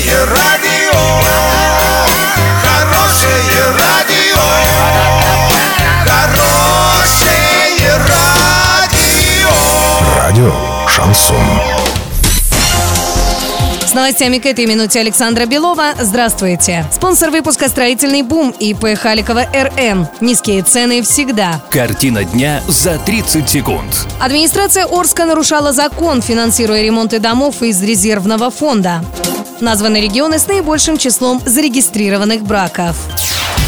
Хорошее радио, хорошее радио, хорошее радио. Радио Шансон. С новостями к этой минуте Александра Белова. Здравствуйте. Спонсор выпуска «Строительный бум» ИП Халикова РН. Низкие цены всегда. Картина дня за 30 секунд. Администрация Орска нарушала закон, финансируя ремонты домов из резервного фонда. Названы регионы с наибольшим числом зарегистрированных браков.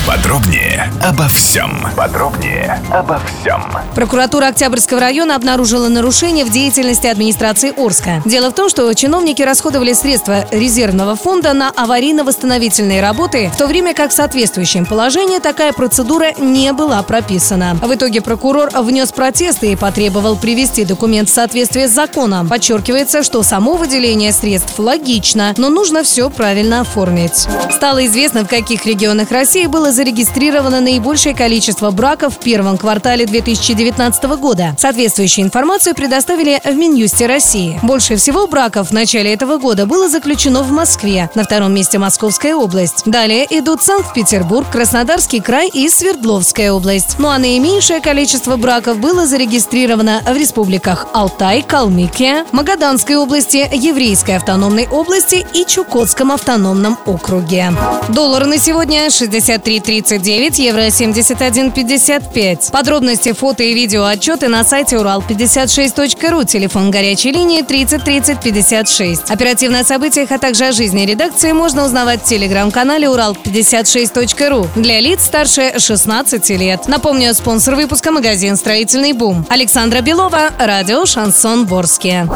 Подробнее обо всем. Подробнее обо всем. Прокуратура Октябрьского района обнаружила нарушение в деятельности администрации Орска. Дело в том, что чиновники расходовали средства резервного фонда на аварийно-восстановительные работы, в то время как в соответствующем положении такая процедура не была прописана. В итоге прокурор внес протесты и потребовал привести документ в соответствие с законом. Подчеркивается, что само выделение средств логично, но нужно все правильно оформить. Стало известно, в каких регионах России было зарегистрировано наибольшее количество браков в первом квартале 2019 года. Соответствующую информацию предоставили в Минюсте России. Больше всего браков в начале этого года было заключено в Москве. На втором месте Московская область. Далее идут Санкт-Петербург, Краснодарский край и Свердловская область. Ну а наименьшее количество браков было зарегистрировано в республиках Алтай, Калмыкия, Магаданской области, Еврейской автономной области и Чукотском автономном округе. Доллар на сегодня 63 39, евро 71,55. Подробности, фото и видео отчеты на сайте урал56.ру, телефон горячей линии 30 30 56. Оперативно о событиях, а также о жизни редакции можно узнавать в телеграм-канале урал56.ру для лиц старше 16 лет. Напомню, спонсор выпуска магазин «Строительный бум». Александра Белова, радио «Шансон Ворске».